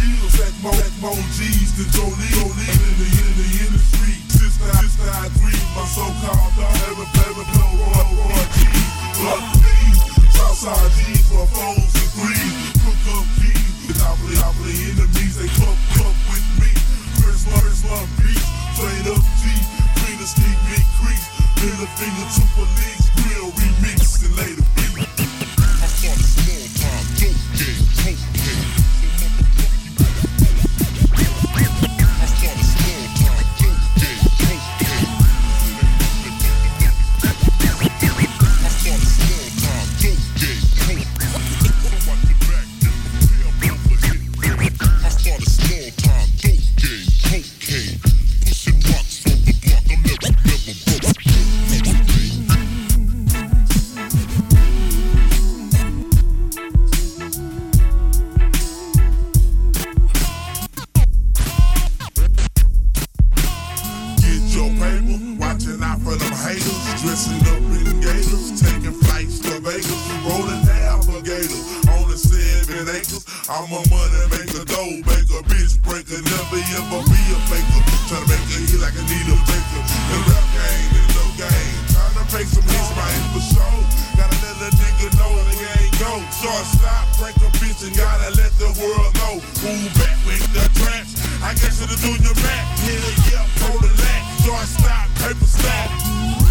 Stack more G's Jolie Jolie in the in the industry. Since I my so-called dog blow raw raw G. Blood Southside G's for greed. Cook up keys, monopoly monopoly enemies. They club club with me. Chris Chris Love beats, straight up G. Green sneak big crease. Middle finger to police. Real remix and later I'm a money maker, dough maker, bitch breaker. Never ever be a faker. Tryna make a hit like a needle, a. The rap game is no game. Tryna make some hits, my ain't for show. Gotta let a nigga know the game, go. Short stop, break a bitch, and gotta let the world know. Move back with the traps. I guess it'll do your back. Hell yeah, pull the lack. Short stop, paper stack.